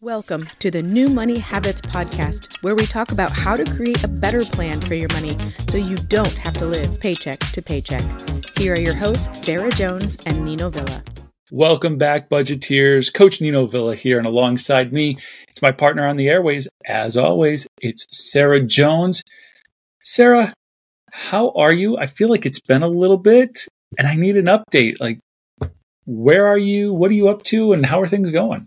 Welcome to the New Money Habits Podcast, where we talk about how to create a better plan for your money so you don't have to live paycheck to paycheck. Here are your hosts, Sarah Jones and Nino Villa. Welcome back, budgeteers. Coach Nino Villa here, and alongside me, it's my partner on the airways. As always, it's Sarah Jones. Sarah, how are you? I feel like it's been a little bit, and I need an update. Like, where are you? What are you up to? And how are things going?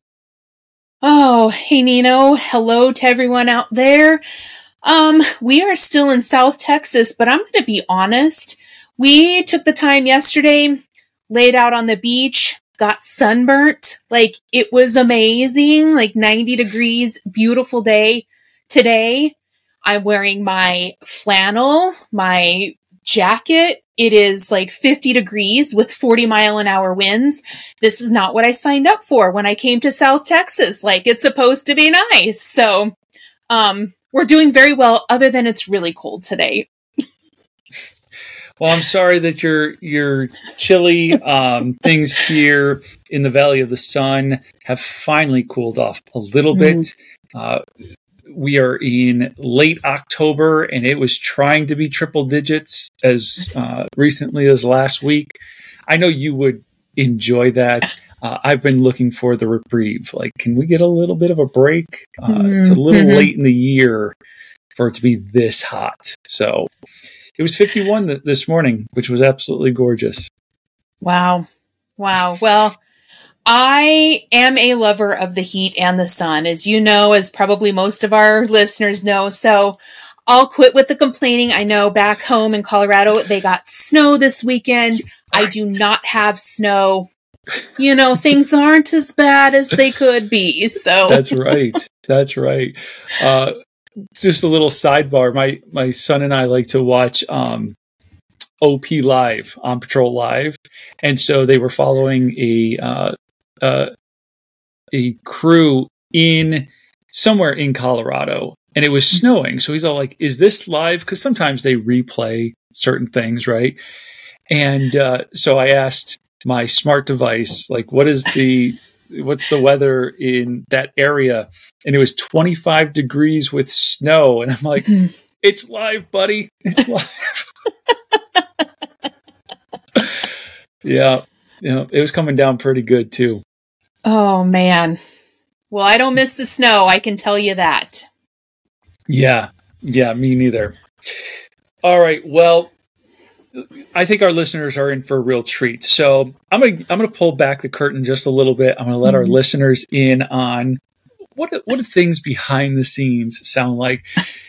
Oh, hey Nino. Hello to everyone out there. Um, we are still in South Texas, but I'm going to be honest. We took the time yesterday, laid out on the beach, got sunburnt. Like it was amazing, like 90 degrees, beautiful day today. I'm wearing my flannel, my jacket. It is like 50 degrees with 40 mile an hour winds. This is not what I signed up for when I came to South Texas. Like it's supposed to be nice. So, um, we're doing very well other than it's really cold today. Well, I'm sorry that your your chilly um, things here in the Valley of the Sun have finally cooled off a little bit. Mm. Uh, we are in late October, and it was trying to be triple digits as uh, recently as last week. I know you would enjoy that. Uh, I've been looking for the reprieve. Like, can we get a little bit of a break? Uh, mm-hmm. It's a little mm-hmm. late in the year for it to be this hot. So it was 51 th- this morning, which was absolutely gorgeous. Wow. Wow. Well, I am a lover of the heat and the sun, as you know, as probably most of our listeners know. So I'll quit with the complaining. I know back home in Colorado, they got snow this weekend. I do not have snow. You know, things aren't as bad as they could be. So that's right. That's right. Uh, just a little sidebar. My my son and I like to watch um, OP Live on Patrol Live, and so they were following a uh, uh, a crew in somewhere in Colorado and it was snowing. So he's all like, is this live? Because sometimes they replay certain things, right? And uh, so I asked my smart device, like, what is the what's the weather in that area? And it was 25 degrees with snow. And I'm like, mm-hmm. it's live, buddy. It's live. yeah. Yeah. It was coming down pretty good too. Oh man. Well, I don't miss the snow, I can tell you that. Yeah. Yeah, me neither. All right. Well, I think our listeners are in for a real treat. So I'm gonna I'm gonna pull back the curtain just a little bit. I'm gonna let mm-hmm. our listeners in on what what do things behind the scenes sound like.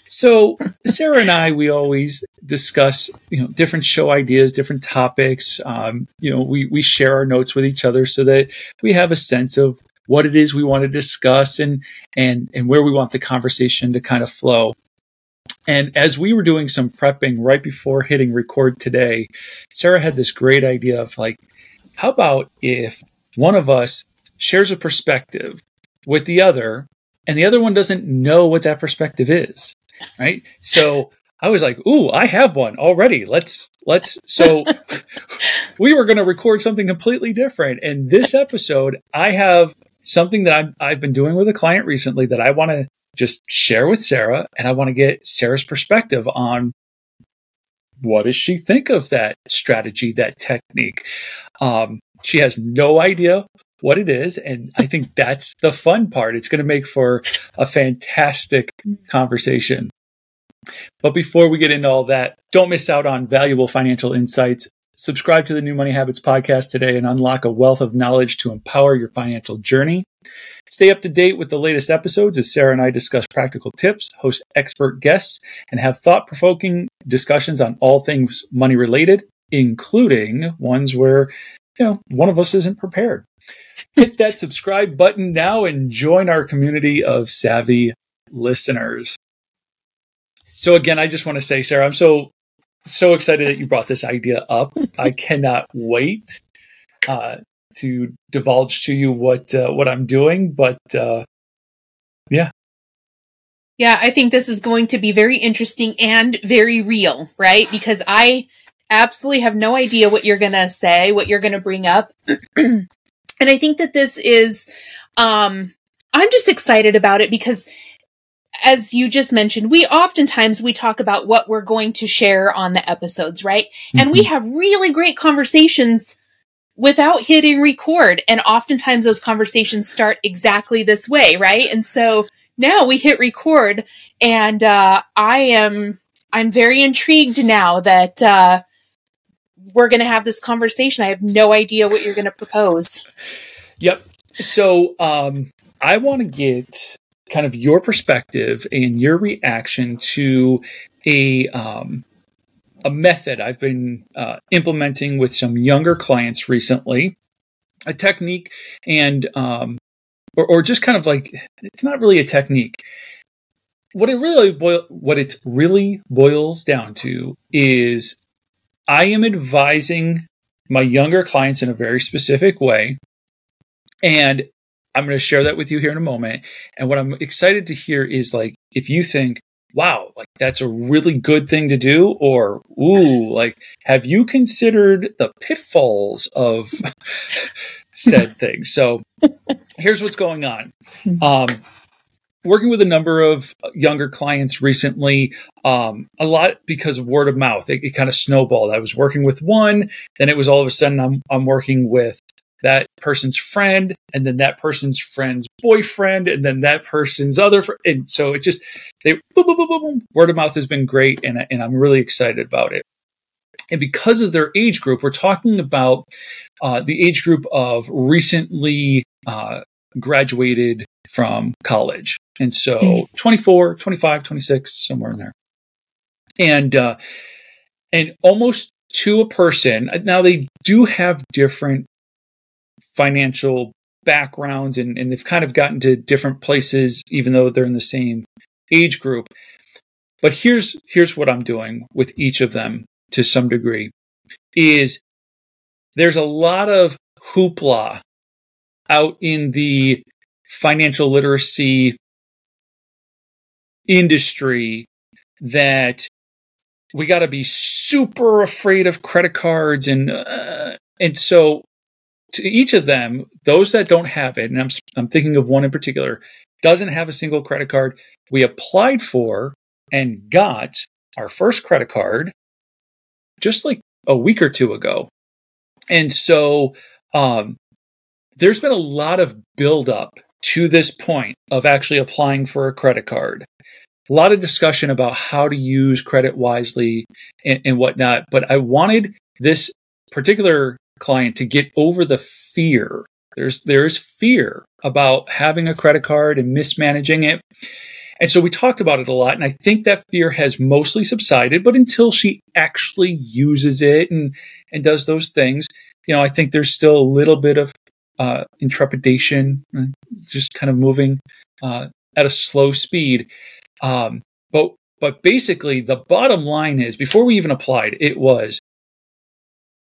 So Sarah and I, we always discuss you know different show ideas, different topics. Um, you know, we we share our notes with each other so that we have a sense of what it is we want to discuss and and and where we want the conversation to kind of flow. And as we were doing some prepping right before hitting record today, Sarah had this great idea of like, how about if one of us shares a perspective with the other and the other one doesn't know what that perspective is, right? So I was like, "Ooh, I have one already. Let's let's." So we were going to record something completely different, and this episode, I have something that I've, I've been doing with a client recently that I want to just share with Sarah, and I want to get Sarah's perspective on what does she think of that strategy, that technique. Um, she has no idea what it is, and I think that's the fun part. It's going to make for a fantastic mm. conversation. But before we get into all that, don't miss out on valuable financial insights Subscribe to the New Money Habits podcast today and unlock a wealth of knowledge to empower your financial journey. Stay up to date with the latest episodes as Sarah and I discuss practical tips, host expert guests, and have thought provoking discussions on all things money related, including ones where, you know, one of us isn't prepared. Hit that subscribe button now and join our community of savvy listeners. So again, I just want to say, Sarah, I'm so so excited that you brought this idea up. I cannot wait uh, to divulge to you what uh, what I'm doing. But uh, yeah, yeah, I think this is going to be very interesting and very real, right? Because I absolutely have no idea what you're going to say, what you're going to bring up, and I think that this is um, I'm just excited about it because as you just mentioned, we oftentimes we talk about what we're going to share on the episodes, right? Mm-hmm. And we mm-hmm. have really great conversations without hitting record. And oftentimes those conversations start exactly this way, right? And so now we hit record and uh, I am I'm very intrigued now that uh, we're going to have this conversation. I have no idea what you're going to propose. Yep. So um, I want to get kind of your perspective and your reaction to a um, a method I've been uh, implementing with some younger clients recently, a technique, and um, or, or just kind of like it's not really a technique. What it really boil, what it really boils down to is I am advising my younger clients in a very specific way, and I'm going to share that with you here in a moment. And what I'm excited to hear is like, if you think, wow, like that's a really good thing to do, or ooh, like, have you considered the pitfalls of said things? So here's what's going on. Um, working with a number of younger clients recently, um, a lot because of word of mouth. It, it kind of snowballed. I was working with one, then it was all of a sudden I'm, I'm working with that person's friend and then that person's friend's boyfriend and then that person's other fr- and so it just they boom, boom, boom, boom, word of mouth has been great and, and i'm really excited about it and because of their age group we're talking about uh, the age group of recently uh, graduated from college and so mm. 24 25 26 somewhere in there and uh, and almost to a person now they do have different financial backgrounds and, and they've kind of gotten to different places even though they're in the same age group but here's here's what i'm doing with each of them to some degree is there's a lot of hoopla out in the financial literacy industry that we got to be super afraid of credit cards and uh, and so to each of them, those that don't have it, and I'm, I'm thinking of one in particular, doesn't have a single credit card. We applied for and got our first credit card just like a week or two ago. And so um, there's been a lot of buildup to this point of actually applying for a credit card. A lot of discussion about how to use credit wisely and, and whatnot. But I wanted this particular client to get over the fear. There's there's fear about having a credit card and mismanaging it. And so we talked about it a lot, and I think that fear has mostly subsided. But until she actually uses it and and does those things, you know, I think there's still a little bit of uh, intrepidation, just kind of moving uh, at a slow speed. Um, but but basically, the bottom line is, before we even applied, it was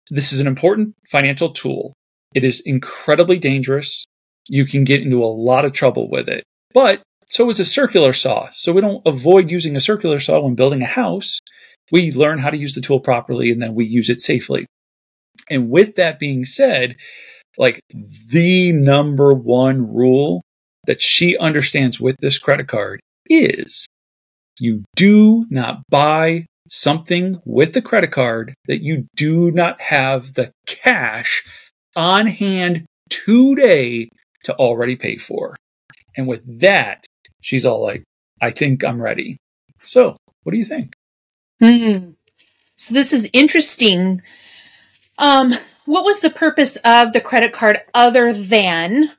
this is an important financial tool. It is incredibly dangerous. You can get into a lot of trouble with it. But so is a circular saw. So we don't avoid using a circular saw when building a house. We learn how to use the tool properly and then we use it safely. And with that being said, like the number one rule that she understands with this credit card is you do not buy something with the credit card that you do not have the cash on hand today to already pay for. And with that, she's all like, I think I'm ready. So, what do you think? Mm-hmm. So, this is interesting. Um, what was the purpose of the credit card other than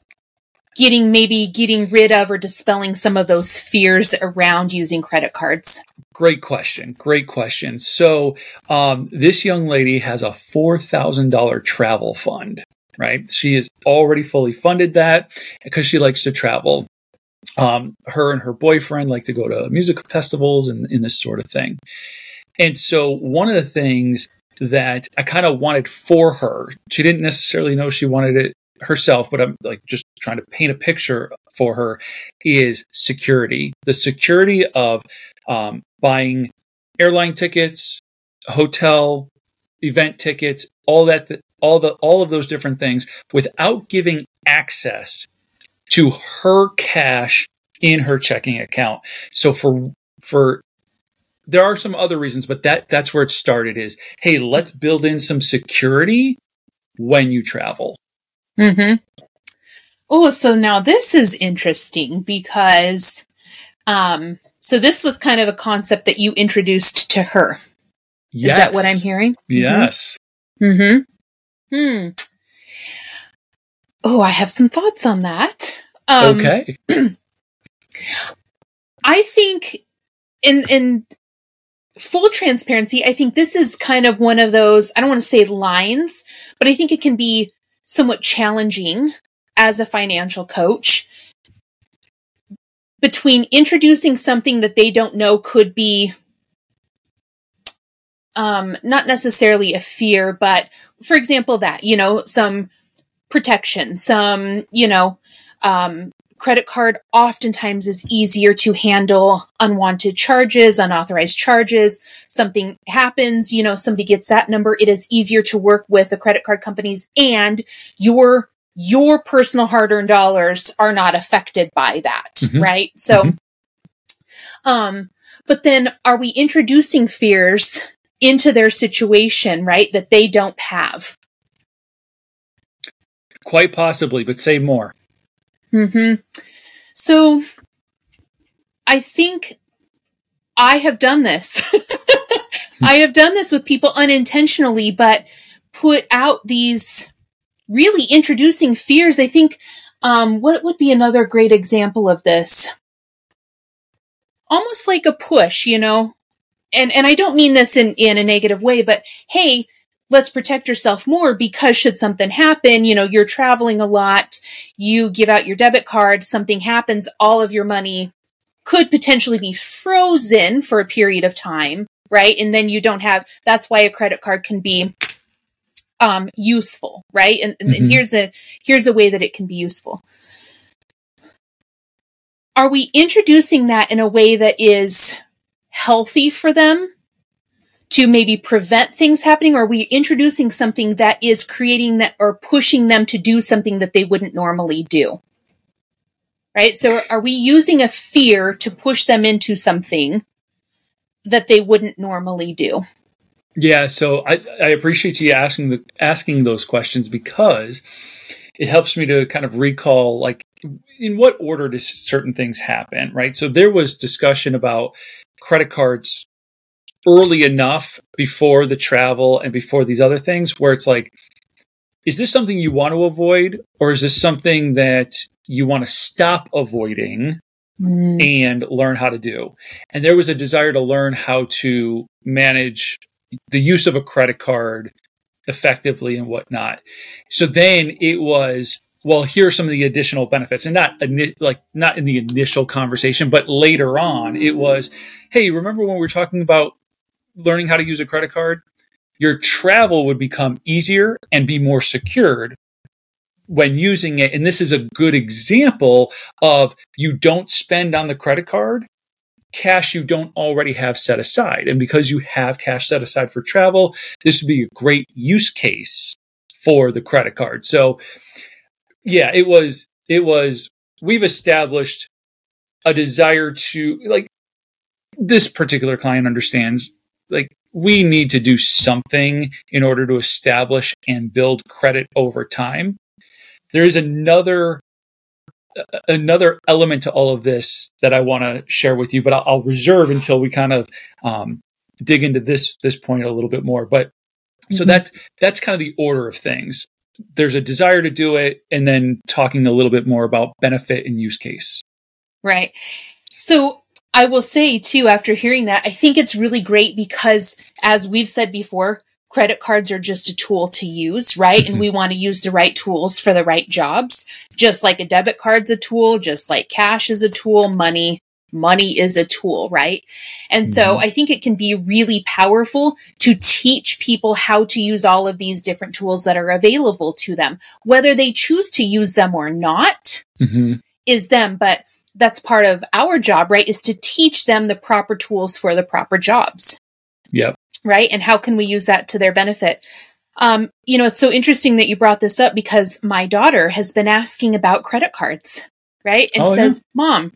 getting maybe getting rid of or dispelling some of those fears around using credit cards? Great question. Great question. So, um, this young lady has a $4,000 travel fund, right? She has already fully funded that because she likes to travel. Um, her and her boyfriend like to go to music festivals and, and this sort of thing. And so, one of the things that I kind of wanted for her, she didn't necessarily know she wanted it herself, but I'm like just trying to paint a picture for her is security. The security of um, buying airline tickets, hotel, event tickets, all that, all the, all of those different things without giving access to her cash in her checking account. So for for there are some other reasons, but that that's where it started is, hey, let's build in some security when you travel. Mm-hmm. Oh, so now this is interesting because um so this was kind of a concept that you introduced to her. Yes. Is that what I'm hearing? Yes. Mm-hmm. Hmm. Oh, I have some thoughts on that. Um, okay. I think in in full transparency, I think this is kind of one of those, I don't want to say lines, but I think it can be somewhat challenging as a financial coach between introducing something that they don't know could be um, not necessarily a fear, but for example, that, you know, some protection, some, you know, um, credit card oftentimes is easier to handle unwanted charges, unauthorized charges. Something happens, you know, somebody gets that number. It is easier to work with the credit card companies and your your personal hard-earned dollars are not affected by that, Mhm. right? So Mhm. um but then are we introducing fears into their situation, right, that they don't have? Quite possibly, but say more. Hmm So I think I have done this. I have done this with people unintentionally, but put out these really introducing fears. I think um, what would be another great example of this? Almost like a push, you know. And and I don't mean this in in a negative way, but hey, let's protect yourself more because should something happen, you know, you're traveling a lot, you give out your debit card, something happens, all of your money could potentially be frozen for a period of time, right? And then you don't have that's why a credit card can be um useful, right? And, and Mhm. here's a here's a way that it can be useful. Are we introducing that in a way that is healthy for them to maybe prevent things happening? Or are we introducing something that is creating that or pushing them to do something that they wouldn't normally do? Right? So are we using a fear to push them into something that they wouldn't normally do? Yeah, so I, I appreciate you asking the asking those questions because it helps me to kind of recall like in what order does certain things happen, right? So there was discussion about credit cards early enough before the travel and before these other things where it's like is this something you want to avoid or is this something that you want to stop avoiding mm. and learn how to do. And there was a desire to learn how to manage the use of a credit card effectively and whatnot. So then it was, well, here are some of the additional benefits, and not like not in the initial conversation, but later on, it was, hey, remember when we were talking about learning how to use a credit card? Your travel would become easier and be more secured when using it. And this is a good example of you don't spend on the credit card cash you don't already have set aside. And because you have cash set aside for travel, this would be a great use case for the credit card. So yeah, it was, it was, we've established a desire to like this particular client understands like we need to do something in order to establish and build credit over time. There is another another element to all of this that I want to share with you, but I'll, I'll reserve until we kind of um, dig into this this point a little bit more. But so Mhm. that's that's kind of the order of things. There's a desire to do it, and then talking a little bit more about benefit and use case. Right. So I will say too, after hearing that, I think it's really great because, as we've said before, credit cards are just a tool to use, right? And we want to use the right tools for the right jobs. Just like a debit card's a tool, just like cash is a tool, money, money is a tool, right? And so Mhm. I think it can be really powerful to teach people how to use all of these different tools that are available to them, whether they choose to use them or not Mm-hmm. is them, but that's part of our job, right? Is to teach them the proper tools for the proper jobs, Yep. right? And how can we use that to their benefit? Um, you know, it's so interesting that you brought this up because my daughter has been asking about credit cards. right? And Oh, says, Mom,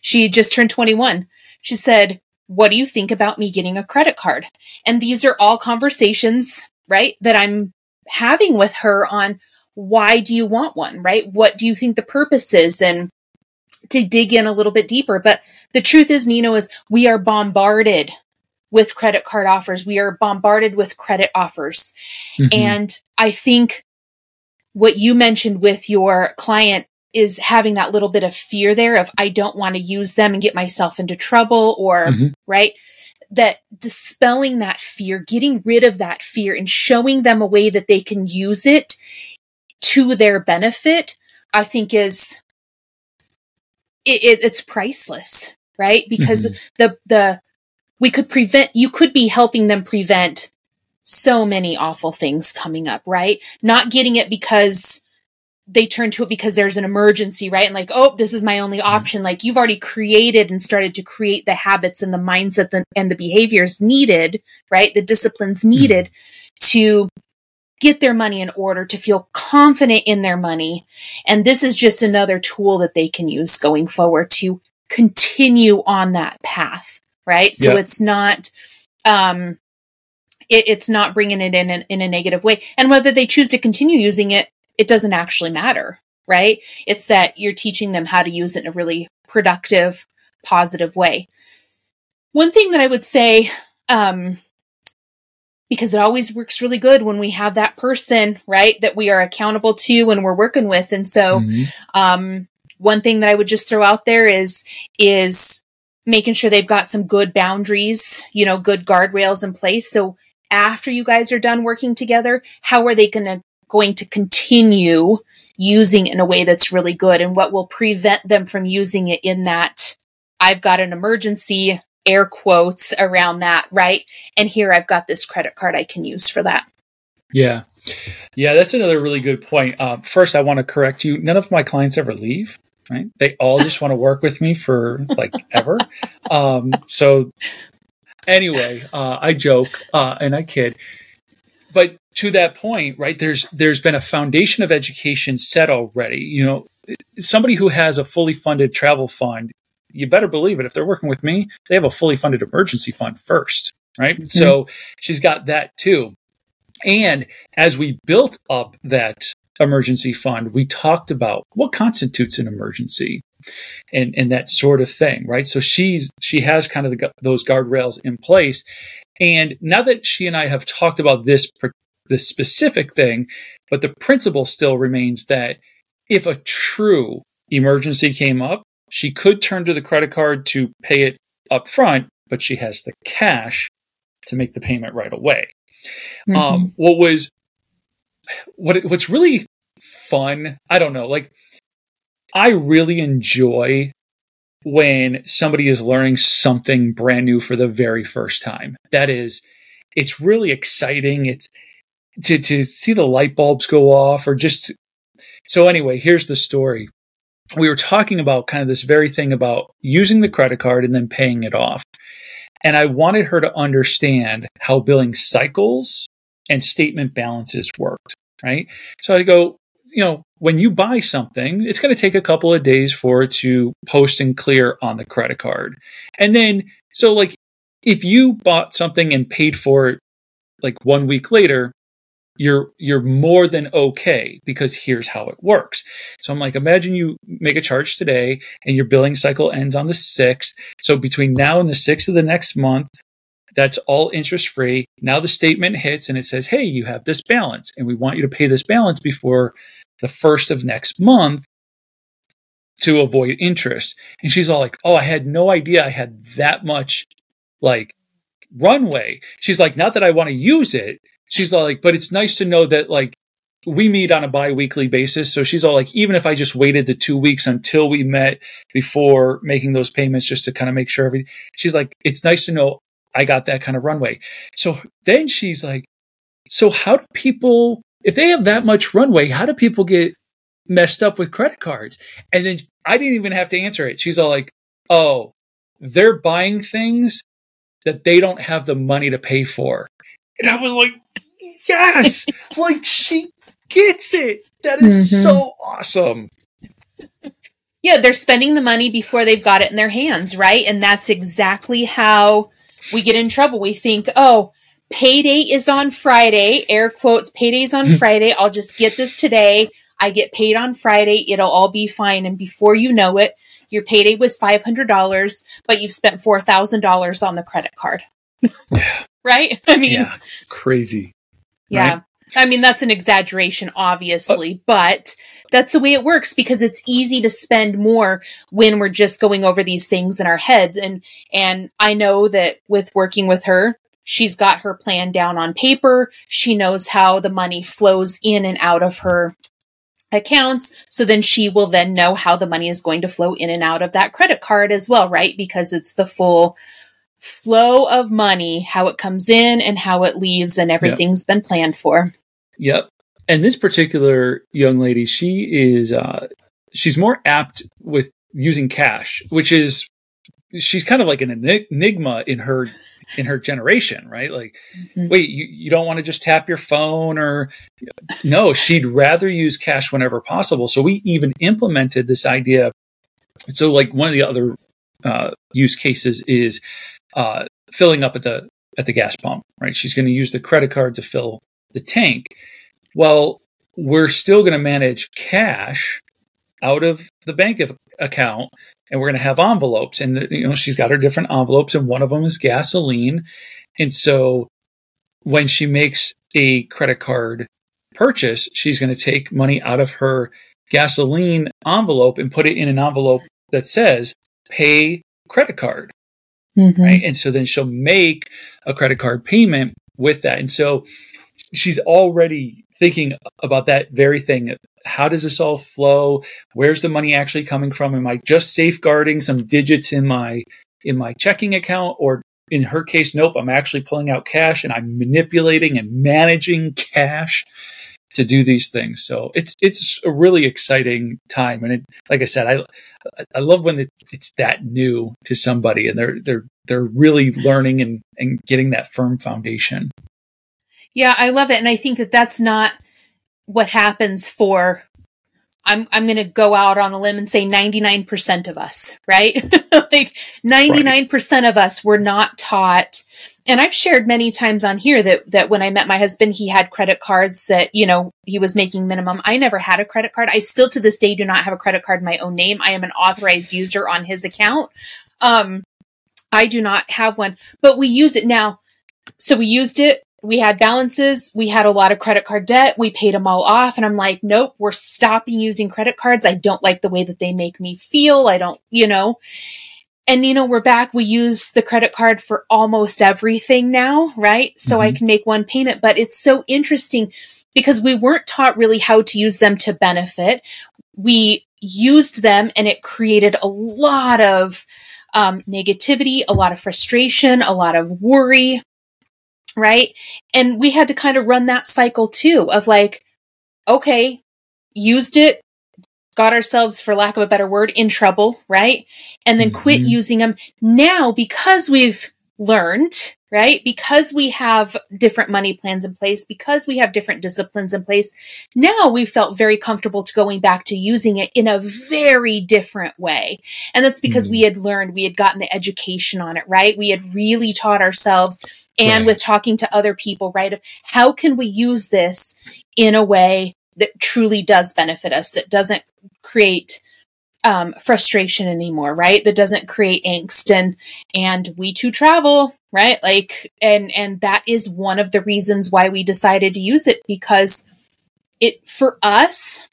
she just turned 21. She said, What do you think about me getting a credit card? And these are all conversations, right, that I'm having with her on why do you want one, right? What do you think the purpose is? And to dig in a little bit deeper. But the truth is, Nino, is we are bombarded with credit card offers. We are bombarded with credit offers. Mhm. And I think what you mentioned with your client is having that little bit of fear there of I don't want to use them and get myself into trouble or Mhm. right that dispelling that fear getting rid of that fear and showing them a way that they can use it to their benefit i think is it, it, it's priceless right? Because mm-hmm. the the we could prevent you could be helping them prevent so many awful things coming up right? Not getting it because they turn to it because there's an emergency right? And like oh this is my only mm-hmm. option. Like you've already created and started to create the habits and the mindset and the behaviors needed right? The disciplines mm-hmm. needed to get their money in order to feel confident in their money. And this is just another tool that they can use going forward to continue on that path right? So it's not um it, it's not bringing it in, in in a negative way. And whether they choose to continue using it it doesn't actually matter right? It's that you're teaching them how to use it in a really productive positive way. One thing that i would say um because it always works really good when we have that person right that we are accountable to and we're working with and so Mhm. um, one thing that I would just throw out there is is making sure they've got some good boundaries, you know, good guardrails in place. So after you guys are done working together, how are they going to going to continue using in a way that's really good, and what will prevent them from using it in that I've got an emergency air quotes around that, right? And here I've got this credit card I can use for that. Yeah. Yeah, that's another really good point. Uh, first, I want to correct you. None of my clients ever leave, right? They all just want to work with me for like ever. Um, so, anyway, uh, I joke uh, and I kid. But to that point, right, there's there's been a foundation of education set already. You know, somebody who has a fully funded travel fund, you better believe it. If they're working with me, they have a fully funded emergency fund first, right? Mm-hmm. So she's got that too. And as we built up that emergency fund, we talked about what constitutes an emergency and, and that sort of thing, right? So she's, she has kind of the, those guardrails in place. And now that she and I have talked about this, this specific thing, but the principle still remains that if a true emergency came up, she could turn to the credit card to pay it up front, but she has the cash to make the payment right away. Mm-hmm. Um, what was what what's really fun? I don't know. Like, I really enjoy when somebody is learning something brand new for the very first time. That is, it's really exciting. It's to to see the light bulbs go off, or just so. Anyway, here's the story. We were talking about kind of this very thing about using the credit card and then paying it off. And I wanted her to understand how billing cycles and statement balances worked, right? So I go, you know, when you buy something, it's going to take a couple of days for it to post and clear on the credit card. And then, so like, if you bought something and paid for it like one week later, you're you're more than okay because here's how it works. So I'm like, imagine you make a charge today and your billing cycle ends on the 6th. So between now and the 6th of the next month, that's all interest free. Now the statement hits and it says, "Hey, you have this balance and we want you to pay this balance before the 1st of next month." To avoid interest. And she's all like, Oh, I had no idea I had that much like runway. She's like, Not that I want to use it, she's like, but it's nice to know that like we meet on a bi-weekly basis. So she's all like, even if I just waited the two weeks until we met before making those payments, just to kind of make sure everything, she's like, it's nice to know I got that kind of runway. So then she's like, so how do people, if they have that much runway, how do people get messed up with credit cards? And then I didn't even have to answer it. She's all like, oh, they're buying things that they don't have the money to pay for. And I was like, yes, like she gets it. That is Mhm. so awesome. Yeah, they're spending the money before they've got it in their hands, right? And that's exactly how we get in trouble. We think, oh, payday is on Friday, air quotes, payday's on Friday. I'll just get this today. I get paid on Friday. It'll all be fine. And before you know it, your payday was $500, but you've spent $4,000 on the credit card. Yeah. Right? I mean, Yeah. Crazy. yeah. right? I mean, that's an exaggeration, obviously, uh, but that's the way it works because it's easy to spend more when we're just going over these things in our heads. And, and I know that with working with her, she's got her plan down on paper. She knows how the money flows in and out of her accounts. So then she will then know how the money is going to flow in and out of that credit card as well, right? Because it's the full flow of money, how it comes in and how it leaves, and everything's been planned for. Yep. And this particular young lady, she is uh she's more apt with using cash, which is she's kind of like an enigma in her in her generation, right? Like Mhm. wait, you, you don't want to just tap your phone or no, she'd rather use cash whenever possible. So we even implemented this idea. So like one of the other uh, use cases is uh, filling up at the at the gas pump, right? She's going to use the credit card to fill the tank. Well, we're still going to manage cash out of the bank account, and we're going to have envelopes. And you know, she's got her different envelopes, and one of them is gasoline. And so, when she makes a credit card purchase, she's going to take money out of her gasoline envelope and put it in an envelope that says "Pay credit card." Mhm. right? And so then she'll make a credit card payment with that. And so she's already thinking about that very thing. How does this all flow? Where's the money actually coming from? Am I just safeguarding some digits in my in my checking account or in her case, nope, I'm actually pulling out cash and I'm manipulating and managing cash to do these things. So it's it's a really exciting time, and it, like I said, I I love when it, it's that new to somebody, and they're they're they're really learning and and getting that firm foundation. Yeah, I love it, and I think that that's not what happens for. I'm I'm going to go out on a limb and say 99% of us, right? like 99% of us were not taught and I've shared many times on here that that when I met my husband he had credit cards that, you know, he was making minimum. I never had a credit card. I still to this day do not have a credit card in my own name. I am an authorized user on his account. Um I do not have one, but we use it now. So we used it we had balances. We had a lot of credit card debt. We paid them all off. And I'm like, nope, we're stopping using credit cards. I don't like the way that they make me feel. I don't, you know. And, you know, we're back. We use the credit card for almost everything now, right? So I Mhm. can make one payment. But it's so interesting because we weren't taught really how to use them to benefit. We used them and it created a lot of um, negativity, a lot of frustration, a lot of worry, right? And we had to kind of run that cycle too of like, okay, used it, got ourselves, for lack of a better word, in trouble, right? And then quit Mhm. using them. Now, because we've learned, right? Because we have different money plans in place, because we have different disciplines in place, now we felt very comfortable to going back to using it in a very different way. And that's because Mm. we had learned, we had gotten the education on it, right? We had really taught ourselves and Right. with talking to other people, right? Of how can we use this in a way that truly does benefit us, that doesn't create um, frustration anymore, right? That doesn't create angst and and we too travel, right? Like and and that is one of the reasons why we decided to use it because it for us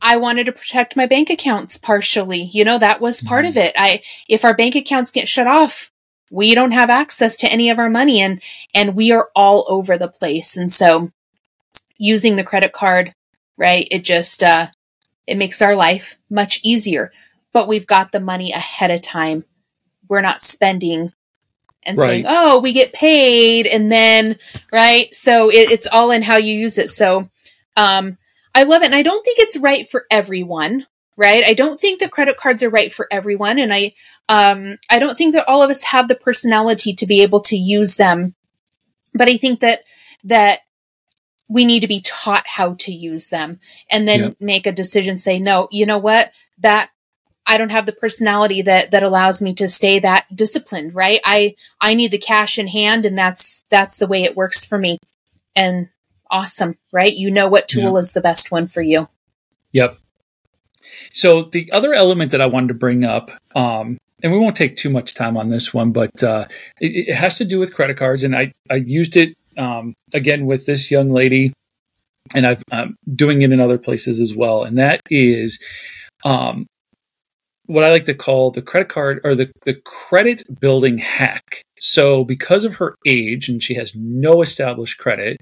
I wanted to protect my bank accounts partially. You know, that was part Mhm. of it. I if our bank accounts get shut off, we don't have access to any of our money and and we are all over the place. And so using the credit card, right? It just uh it makes our life much easier. But we've got the money ahead of time. We're not spending and saying, "Oh, we get paid," and then right. So it, it's all in how you use it. So um, I love it, and I don't think it's right for everyone. Right? I don't think that credit cards are right for everyone, and I um, I don't think that all of us have the personality to be able to use them. But I think that that we need to be taught how to use them and then Yep. make a decision say no you know what? That i don't have the personality that that allows me to stay that disciplined right? I i need the cash in hand and that's that's the way it works for me. And awesome right? You know what tool is the best one for you. Yep. So the other element that I wanted to bring up, um, and we won't take too much time on this one, but uh, it, it has to do with credit cards, and I I used it um, again with this young lady, and I've, I'm doing it in other places as well, and that is um, what I like to call the credit card or the the credit building hack. So because of her age and she has no established credit,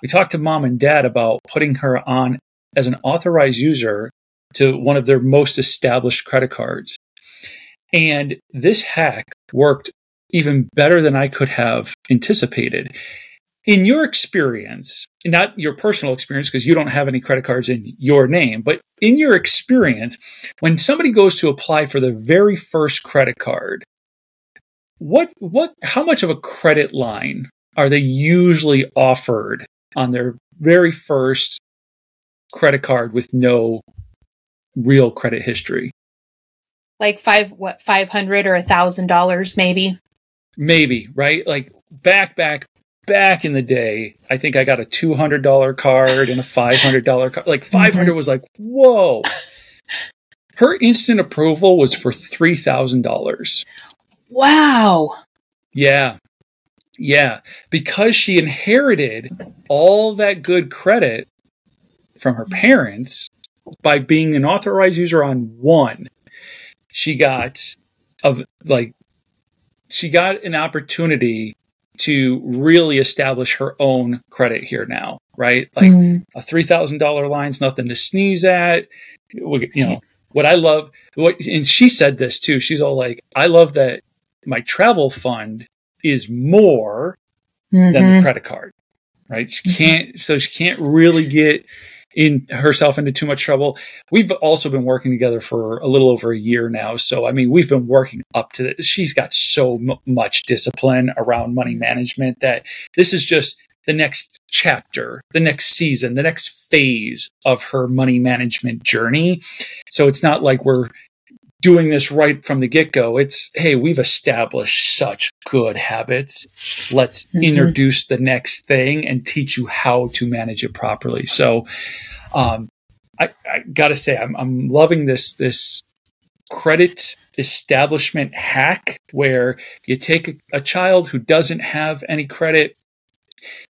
we talked to mom and dad about putting her on as an authorized user to one of their most established credit cards. And this hack worked even better than I could have anticipated. In your experience, not your personal experience, because you don't have any credit cards in your name, but in your experience, when somebody goes to apply for the very first credit card, what what how much of a credit line are they usually offered on their very first credit card with no real credit history. like five what 500 or a thousand dollars maybe Maybe, right? Like back, back, back in the day, I think I got a $200 card and a $500 card. Like 500 was like, whoa. Her instant approval was for $3,000. wow Yeah. Yeah. Because she inherited all that good credit from her parents by being an authorized user on one. She got of like she got an opportunity to really establish her own credit here now, right? Like Mm. a three thousand dollar line's nothing to sneeze at. You know what I love. What and she said this too. She's all like, "I love that my travel fund is more than the Mhm. credit card." Right? She can't. So she can't really get in herself into too much trouble. We've also been working together for a little over a year now. So I mean, we've been working up to this. She's got so m- much discipline around money management that this is just the next chapter, the next season, the next phase of her money management journey. So it's not like we're doing this right from the get go. It's, hey, we've established such good habits. Let's Mhm. introduce the next thing and teach you how to manage it properly. So, um, I, I gotta say, I'm, I'm loving this, this credit establishment hack where you take a, a child who doesn't have any credit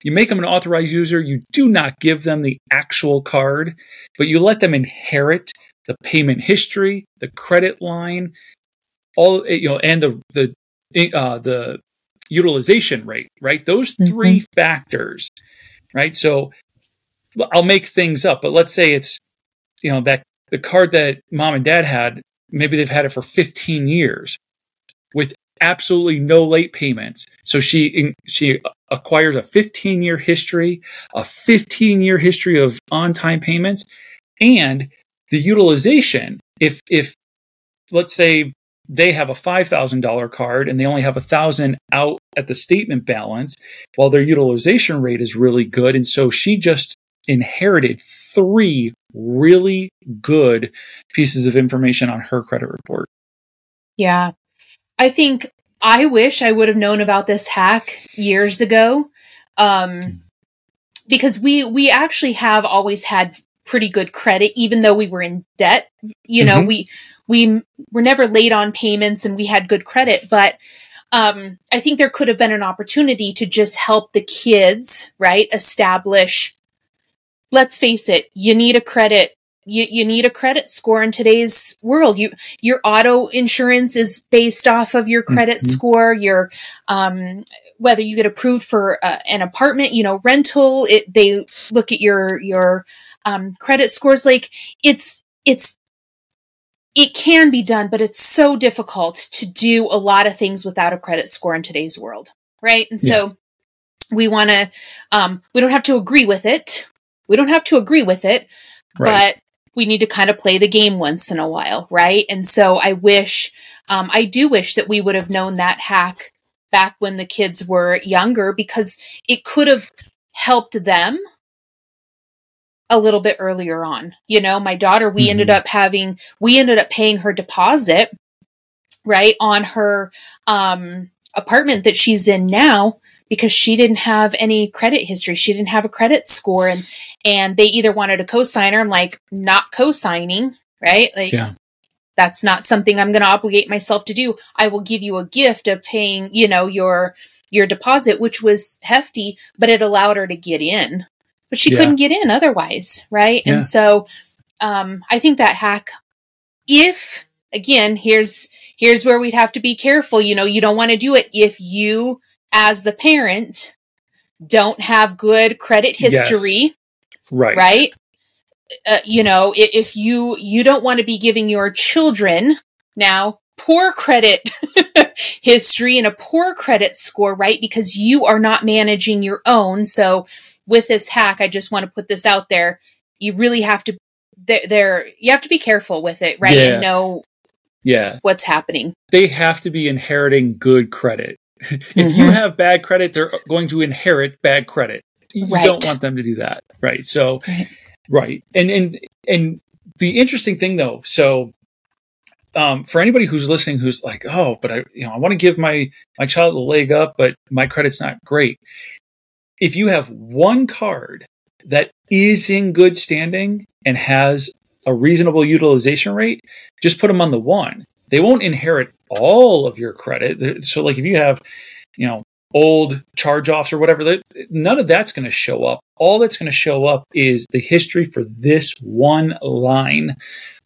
you make them an authorized user. You do not give them the actual card, but you let them inherit the payment history, the credit line, all eh, you know, and the the eh, uh, the utilization rate. Right, those mm-hmm. 3 factors. Right, so I'll make things up, but let's say it's you know that the card that mom and dad had, maybe they've had it for 15 years with absolutely no late payments. So she she acquires a 15 year history, a 15 year history of on time payments, and the utilization. If if let's say they have a $5,000 card and they only have a thousand out at the statement balance, while their utilization rate is really good, and so she just inherited three really good pieces of information on her credit report. Yeah. I think I wish I would have known about this hack years ago. Um, because we we actually have always had pretty good credit even though we were in debt. You know, Mhm. we we were never late on payments and we had good credit, but um, I think there could have been an opportunity to just help the kids, right, establish let's face it, you need a credit you, you need a credit score in today's world. You your auto insurance is based off of your credit Mhm. score. Your um, whether you get approved for uh, an apartment, you know, rental. It they look at your your um, credit scores. Like it's it's it can be done, but it's so difficult to do a lot of things without a credit score in today's world, right? And so we want to um, we don't have to agree with it. We don't have to agree with it, but we need to kind of play the game once in a while, right? And so I wish, um, I do wish that we would have known that hack back when the kids were younger because it could have helped them a little bit earlier on. You know, my daughter, we mm-hmm. ended up having, we ended up paying her deposit, right, on her um, apartment that she's in now because she didn't have any credit history. She didn't have a credit score and and they either wanted a co-signer. I'm like, not co-signing, right? Like yeah. that's not something I'm gonna obligate myself to do. I will give you a gift of paying, you know, your your deposit, which was hefty, but it allowed her to get in. But she yeah. couldn't get in otherwise, right? Yeah. And so um I think that hack if again, here's here's where we'd have to be careful. You know, you don't want to do it if you as the parent don't have good credit history. Yes. Right. Right. Uh, you know, if, if you you don't want to be giving your children now poor credit history and a poor credit score, right? Because you are not managing your own. So with this hack, I just want to put this out there. You really have to there you have to be careful with it, right? Yeah. And know yeah what's happening. They have to be inheriting good credit. if mm-hmm. you have bad credit, they're going to inherit bad credit. You right. don't want them to do that, right? So, right. right, and and and the interesting thing though, so um, for anybody who's listening, who's like, oh, but I, you know, I want to give my my child a leg up, but my credit's not great. If you have one card that is in good standing and has a reasonable utilization rate, just put them on the one. They won't inherit all of your credit. So, like if you have, you know, old charge offs or whatever, none of that's going to show up. All that's going to show up is the history for this one line.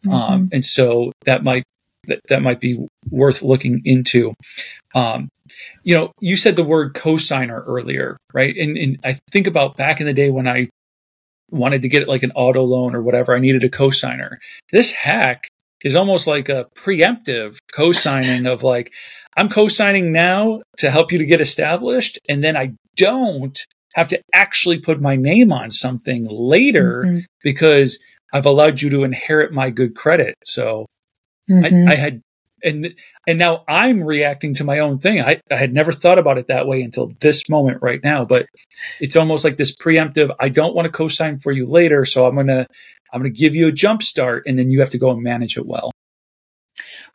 Mm-hmm. Um, and so that might that, that might be worth looking into. Um, you know, you said the word cosigner earlier, right? And, and I think about back in the day when I wanted to get like an auto loan or whatever, I needed a cosigner. This hack is almost like a preemptive co-signing of like I'm co-signing now to help you to get established and then I don't have to actually put my name on something later mm-hmm. because I've allowed you to inherit my good credit. So mm-hmm. I, I, had and and now I'm reacting to my own thing. I, I had never thought about it that way until this moment right now. But it's almost like this preemptive. I don't want to co-sign for you later, so I'm gonna I'm going to give you a jump start and then you have to go and manage it well.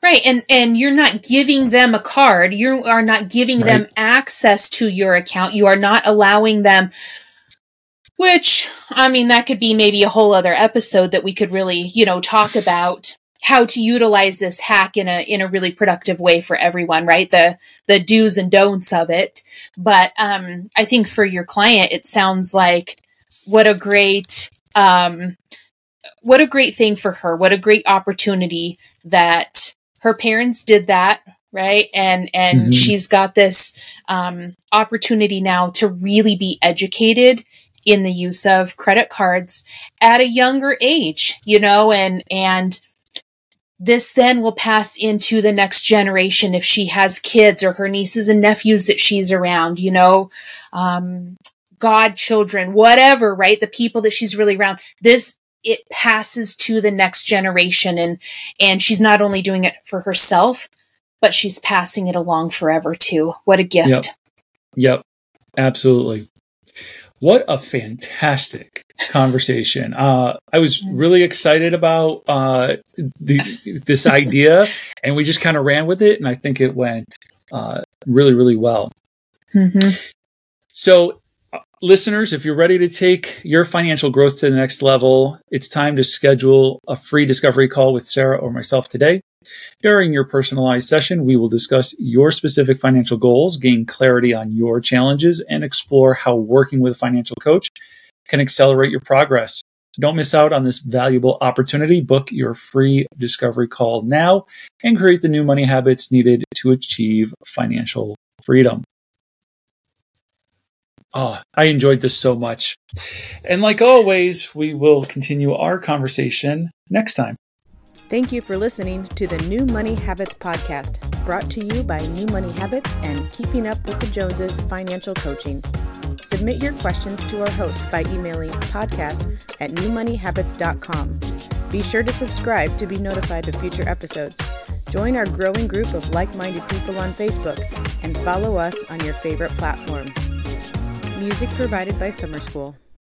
Right. And and you're not giving them a card. You are not giving right. them access to your account. You are not allowing them which I mean that could be maybe a whole other episode that we could really, you know, talk about how to utilize this hack in a in a really productive way for everyone, right? The the do's and don'ts of it. But um I think for your client it sounds like what a great um what a great thing for her. What a great opportunity that her parents did that, right? And and mm-hmm. she's got this um, opportunity now to really be educated in the use of credit cards at a younger age, you know, and and this then will pass into the next generation if she has kids or her nieces and nephews that she's around, you know, um, godchildren, whatever, right? The people that she's really around. This it passes to the next generation and and she's not only doing it for herself but she's passing it along forever too what a gift yep, yep. absolutely what a fantastic conversation uh, i was really excited about uh, the, this idea and we just kind of ran with it and i think it went uh, really really well mm-hmm. so listeners, if you're ready to take your financial growth to the next level, it's time to schedule a free discovery call with Sarah or myself today. During your personalized session, we will discuss your specific financial goals, gain clarity on your challenges, and explore how working with a financial coach can accelerate your progress. So Don't miss out on this valuable opportunity. Book your free discovery call now and create the new money habits needed to achieve financial freedom. Oh, I enjoyed this so much. And like always, we will continue our conversation next time. Thank you for listening to the New Money Habits podcast, brought to you by New Money Habits and Keeping Up with the Joneses Financial Coaching. Submit your questions to our host by emailing podcast at newmoneyhabits.com. Be sure to subscribe to be notified of future episodes. Join our growing group of like minded people on Facebook and follow us on your favorite platform. Music provided by Summer School.